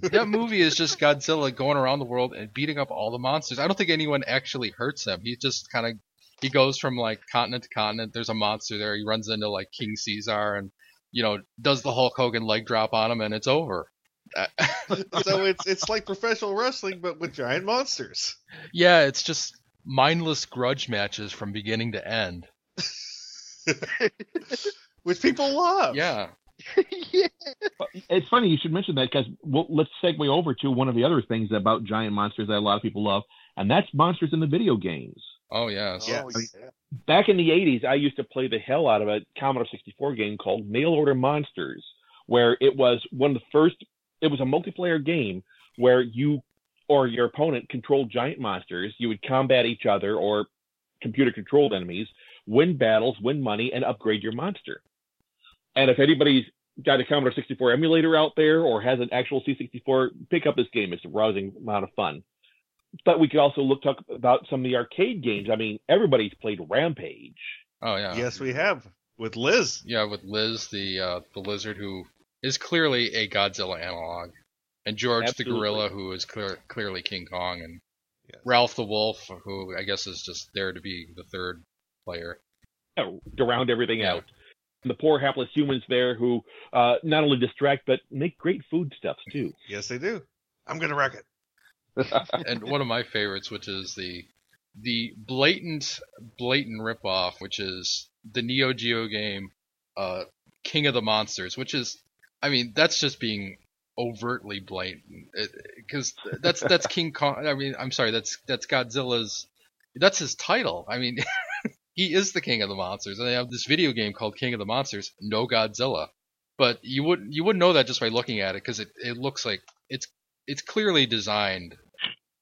But that movie is just Godzilla going around the world and beating up all the monsters. I don't think anyone actually hurts him. He just kind of he goes from like continent to continent. There's a monster there. He runs into like King Caesar and you know does the Hulk Hogan leg drop on him and it's over. so it's it's like professional wrestling, but with giant monsters. Yeah, it's just mindless grudge matches from beginning to end. Which people love. Yeah. yeah. It's funny you should mention that because we'll, let's segue over to one of the other things about giant monsters that a lot of people love, and that's monsters in the video games. Oh yes. Oh, yes. Back in the 80s, I used to play the hell out of a Commodore 64 game called Mail Order Monsters, where it was one of the first, it was a multiplayer game where you or your opponent controlled giant monsters. You would combat each other or computer controlled enemies, win battles, win money, and upgrade your monster. And if anybody's got a Commodore 64 emulator out there or has an actual C64, pick up this game. It's a rousing amount of fun. But we could also look talk about some of the arcade games. I mean, everybody's played Rampage. Oh yeah. Yes, we have with Liz. Yeah, with Liz, the uh, the lizard who is clearly a Godzilla analog. and George Absolutely. the gorilla, who is clear, clearly King Kong, and Ralph the wolf, who I guess is just there to be the third player. Yeah, to round everything out. And the poor hapless humans there who uh, not only distract but make great foodstuffs too. Yes, they do. I'm gonna wreck it. and one of my favorites, which is the the blatant blatant ripoff, which is the Neo Geo game uh, King of the Monsters, which is, I mean, that's just being overtly blatant because that's that's King Kong. I mean, I'm sorry, that's that's Godzilla's. That's his title. I mean, he is the king of the monsters, and they have this video game called King of the Monsters. No Godzilla, but you wouldn't you wouldn't know that just by looking at it because it, it looks like it's it's clearly designed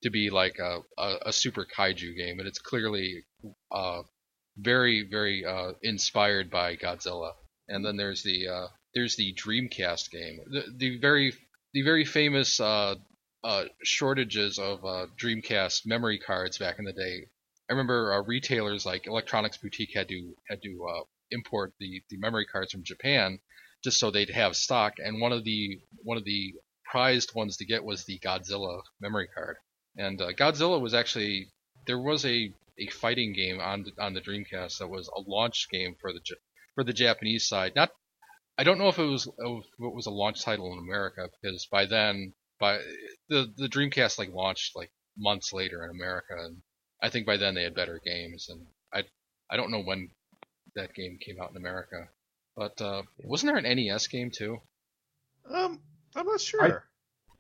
to be like a, a, a super kaiju game, and it's clearly uh, very very uh, inspired by Godzilla. And then there's the uh, there's the Dreamcast game, the, the very the very famous uh, uh, shortages of uh, Dreamcast memory cards back in the day. I remember uh, retailers like Electronics Boutique had to had to uh, import the, the memory cards from Japan just so they'd have stock. And one of the one of the prized ones to get was the Godzilla memory card. And uh, Godzilla was actually there was a, a fighting game on on the Dreamcast that was a launch game for the for the Japanese side. Not I don't know if it was if it was a launch title in America because by then by the the Dreamcast like launched like months later in America and I think by then they had better games and I I don't know when that game came out in America. But uh, wasn't there an NES game too? Um, I'm not sure.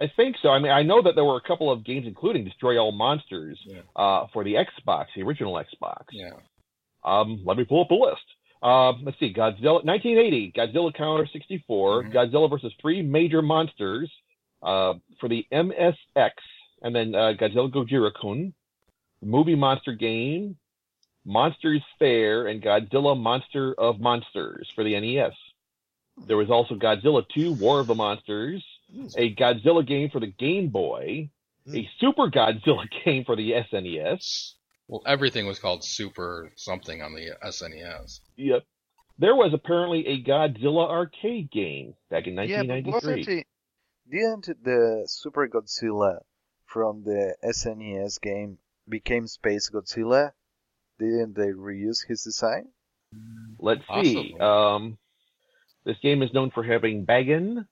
I think so. I mean, I know that there were a couple of games, including Destroy All Monsters, uh, for the Xbox, the original Xbox. Yeah. Um, let me pull up the list. Um, let's see, Godzilla, 1980, Godzilla Counter 64, Godzilla versus three major monsters uh, for the MSX, and then uh, Godzilla Gojira-kun, Movie Monster Game, Monsters Fair, and Godzilla Monster of Monsters for the NES. There was also Godzilla 2 War of the Monsters, a Godzilla game for the Game Boy, a Super Godzilla game for the SNES. Well, everything was called Super something on the SNES. Yep. There was apparently a Godzilla arcade game back in Yeah, wasn't 1993. it? Didn't the Super Godzilla from the SNES game became Space Godzilla? Didn't they reuse his design? Let's see. Um, this game is known for having Bagan,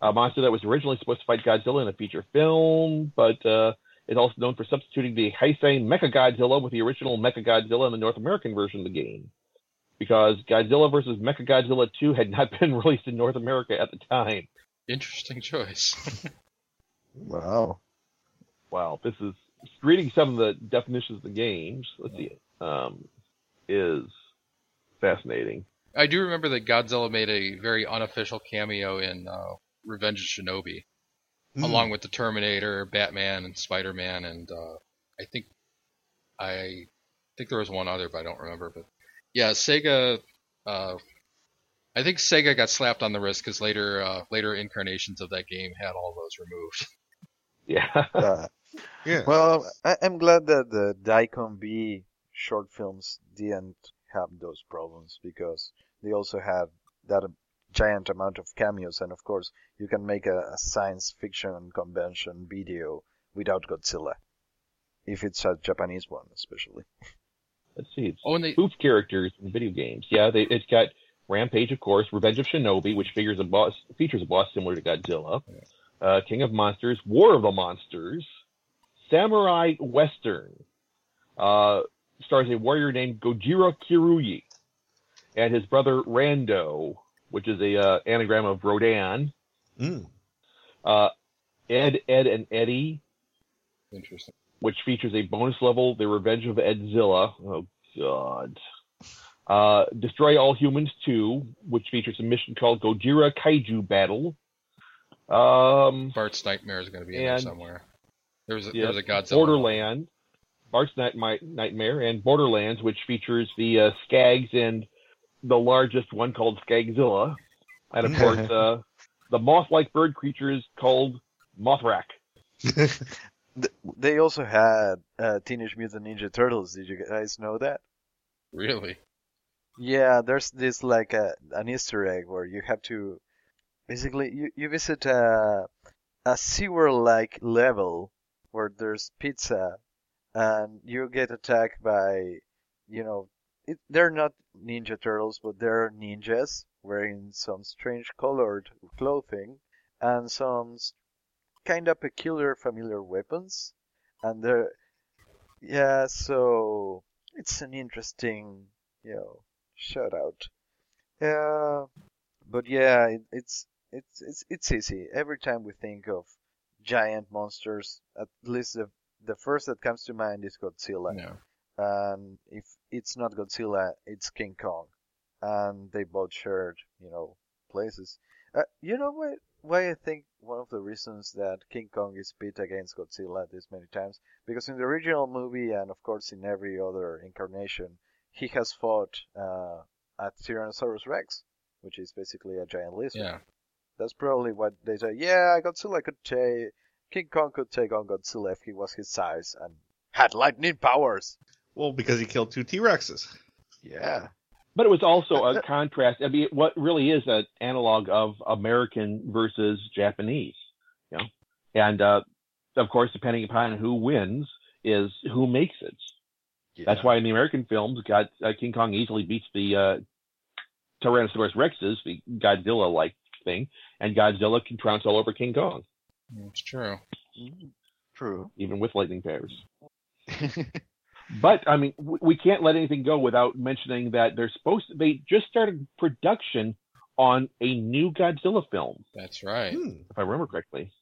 a monster that was originally supposed to fight Godzilla in a feature film, but uh, is also known for substituting the Heisei Mechagodzilla with the original Mechagodzilla in the North American version of the game. Because Godzilla vs. Mechagodzilla 2 had not been released in North America at the time. Interesting choice. Wow. Wow, this is reading some of the definitions of the games. Let's see. Um, is fascinating. I do remember that Godzilla made a very unofficial cameo in uh, Revenge of Shinobi, Hmm. along with the Terminator, Batman, and Spider Man, and uh, I think I think there was one other, but I don't remember. But yeah, Sega. Uh, I think Sega got slapped on the wrist because later uh, later incarnations of that game had all those removed. Yeah. Uh, yeah. Well, I, I'm glad that the Daikon B short films didn't have those problems because they also have that giant amount of cameos, and of course, you can make a, a science fiction convention video without Godzilla, if it's a Japanese one, especially. Let's see. It's Oh, and they spoof characters in video games. Yeah, they, it's got Rampage, of course, Revenge of Shinobi, which figures a boss features a boss similar to Godzilla, uh, King of Monsters, War of the Monsters, Samurai Western, uh, stars a warrior named Gojiro Kiryu, and his brother Rando, which is a uh, anagram of Rodan. Mm. Uh, Ed, Edd, and Eddy, Interesting. which features a bonus level, The Revenge of Edzilla. Oh, God. Uh, Destroy All Humans 2, which features a mission called Gojira Kaiju Battle. Um, Bart's Nightmare is going to be in there And- somewhere. There's a, yeah, there's a Godzilla. Borderland, Bart's Night- Nightmare, and Borderlands, which features the uh, Skags and the largest one called Skagzilla. And of course, uh, the moth-like bird creatures called Mothrak. They also had uh, Teenage Mutant Ninja Turtles. Did you guys know that? Really? Yeah, there's this like a, an Easter egg where you have to basically you, you visit a, a sewer-like level where there's pizza, and you get attacked by, you know, it, they're not Ninja Turtles, but they're ninjas wearing some strange colored clothing and some kind of peculiar familiar weapons. And they're, yeah, so it's an interesting, you know, shout out. Yeah, but yeah, it, it's it's it's it's easy. Every time we think of giant monsters, at least the the first that comes to mind is Godzilla. Yeah. And if it's not Godzilla, it's King Kong, and they both shared, you know, places. Uh, you know why? Why I think one of the reasons that King Kong is pit against Godzilla this many times because in the original movie and of course in every other incarnation, he has fought uh, at Tyrannosaurus Rex, which is basically a giant lizard. Yeah. That's probably what they say. Yeah, Godzilla could take King Kong could take on Godzilla if he was his size and had lightning powers. Well, because he killed two T Rexes. Yeah. But it was also a contrast. I mean, what really is an analog of American versus Japanese, you know, and uh, of course, depending upon who wins, is who makes it. That's why in the American films, God, uh, King Kong easily beats the uh, Tyrannosaurus Rexes, the Godzilla-like thing, and Godzilla can trounce all over King Kong, It's true. True. even with lightning powers. But I mean, we can't let anything go without mentioning that they're supposed to. They just started production on a new Godzilla film, That's right. if I remember correctly.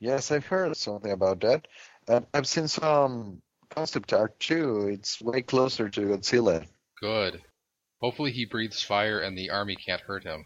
Yes, I've heard something about that. And I've seen some concept art too. It's way closer to Godzilla. Good. Hopefully he breathes fire and the army can't hurt him.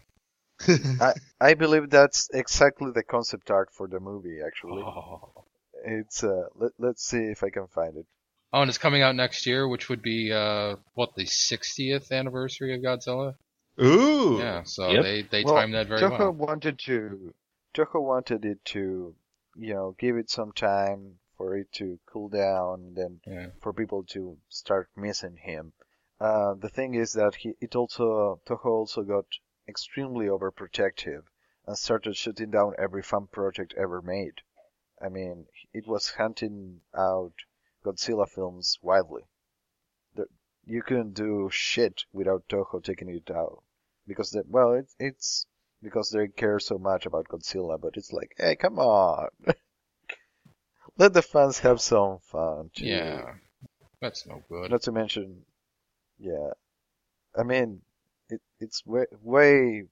I I believe that's exactly the concept art for the movie. Actually, Oh. it's uh. Let, let's see if I can find it. Oh, and it's coming out next year, which would be uh what the 60th anniversary of Godzilla. Ooh. Yeah, so Yep. they they well, timed that very well. Toho well. wanted to. Toho wanted it to, you know, give it some time for it to cool down, and then Yeah. for people to start missing him. Uh, the thing is that he, it also Toho also got extremely overprotective and started shutting down every fan project ever made. I mean, it was hunting out Godzilla films widely. There, you couldn't do shit without Toho taking it out because they, well, it, it's because they care so much about Godzilla, but it's like, hey, come on. Let the fans have some fun too. Yeah. That's no good. Not to mention, yeah, I mean, it, it's way, way,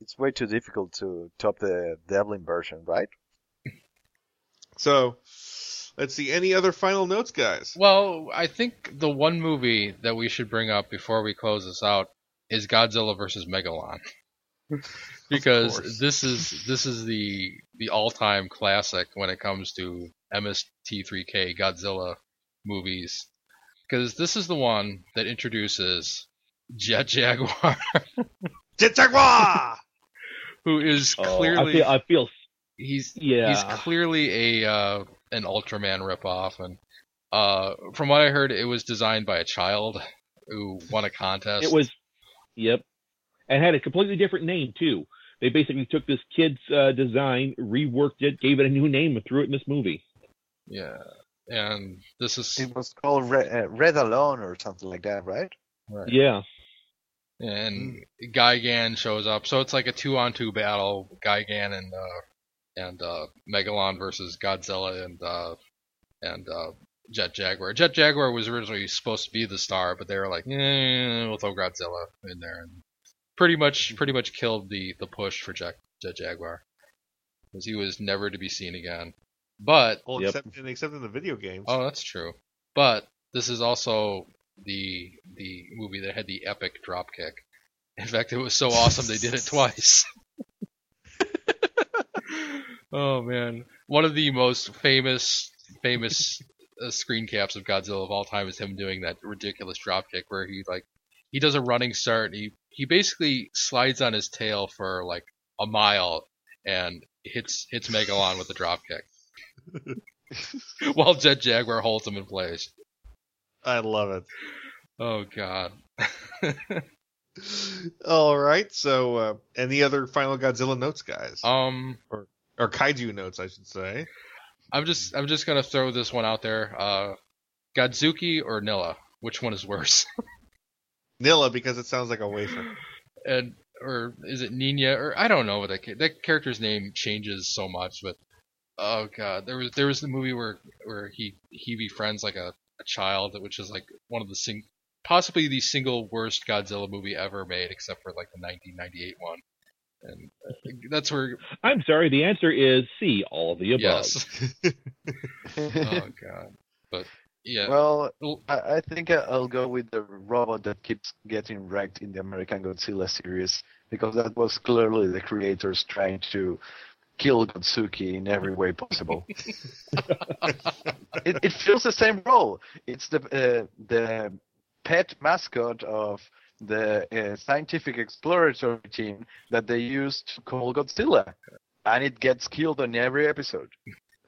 it's way too difficult to top the Devlin version, right? So, let's see. Any other final notes, guys? Well, I think the one movie that we should bring up before we close this out is Godzilla versus Megalon. because this is this is the the all-time classic when it comes to MST3K Godzilla movies. Because this is the one that introduces Jet Jaguar, Jet Jaguar! who is Oh, clearly I feel, I feel, he's yeah. he's clearly a uh, an Ultraman ripoff, and uh, from what I heard, it was designed by a child who won a contest. It was, yep, and had a completely different name too. They basically took this kid's uh, design, reworked it, gave it a new name, and threw it in this movie. yeah, and this is It was called Red, uh, Red Alone or something like that, right? right. Yeah, and Gigan shows up, so it's like a two-on-two battle: Gigan and uh, and uh, Megalon versus Godzilla and uh, and uh, Jet Jaguar. Jet Jaguar was originally supposed to be the star, but they were like, eh, we'll throw Godzilla in there, and pretty much pretty much killed the the push for Jet, Jet Jaguar because he was never to be seen again. But Well, Yep. except, and except in the video games. Oh, that's true. But this is also the the movie that had the epic dropkick. In fact, it was so awesome they did it twice. oh man, one of the most famous famous uh, screen caps of Godzilla of all time is him doing that ridiculous dropkick where he like he does a running start. And he he basically slides on his tail for like a mile and hits hits Megalon with the dropkick. While Jet Jaguar holds him in place. I love it. Oh god. All right. So, uh, any other final Godzilla notes, guys? um Or or kaiju notes, I should say. I'm just I'm just gonna throw this one out there. Uh, Godzooky or Nilla? Which one is worse? Nilla because it sounds like a wafer. and or is it Nina? Or I don't know what that that character's name changes so much. But oh god, there was there was the movie where where he he befriends like a, a child, which is like one of the sing possibly the single worst Godzilla movie ever made, except for like the 1998 one. And that's where I'm sorry. The answer is C. All of the above. yes. oh god, but yeah. Well, I, I think I- I'll go with the robot that keeps getting wrecked in the American Godzilla series because that was clearly the creators trying to kill Godzooky in every way possible. it, it fills the same role. It's the uh, the pet mascot of the uh, scientific exploratory team that they used to call Godzilla, and it gets killed on every episode.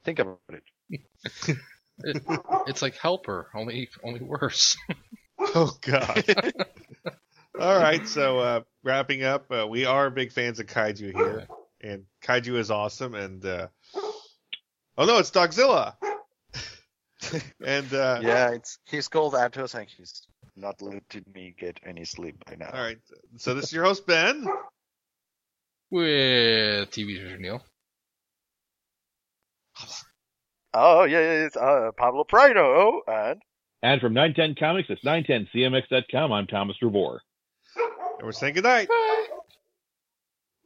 Think about it. It, it's like Helper, only only worse. Oh God. All right, so uh, wrapping up, uh, we are big fans of kaiju here, and kaiju is awesome. And uh, oh no, it's Dogzilla. and uh, yeah, it's he's called Atos and he's not letting me get any sleep by now. all right, so this is your host Ben. With TV producer Neil. Oh yeah, yeah, it's uh, Pablo Prado and And from 910 Comics, it's 910cmx.com. I'm Thomas Revor. And we're saying goodnight.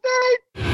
Night.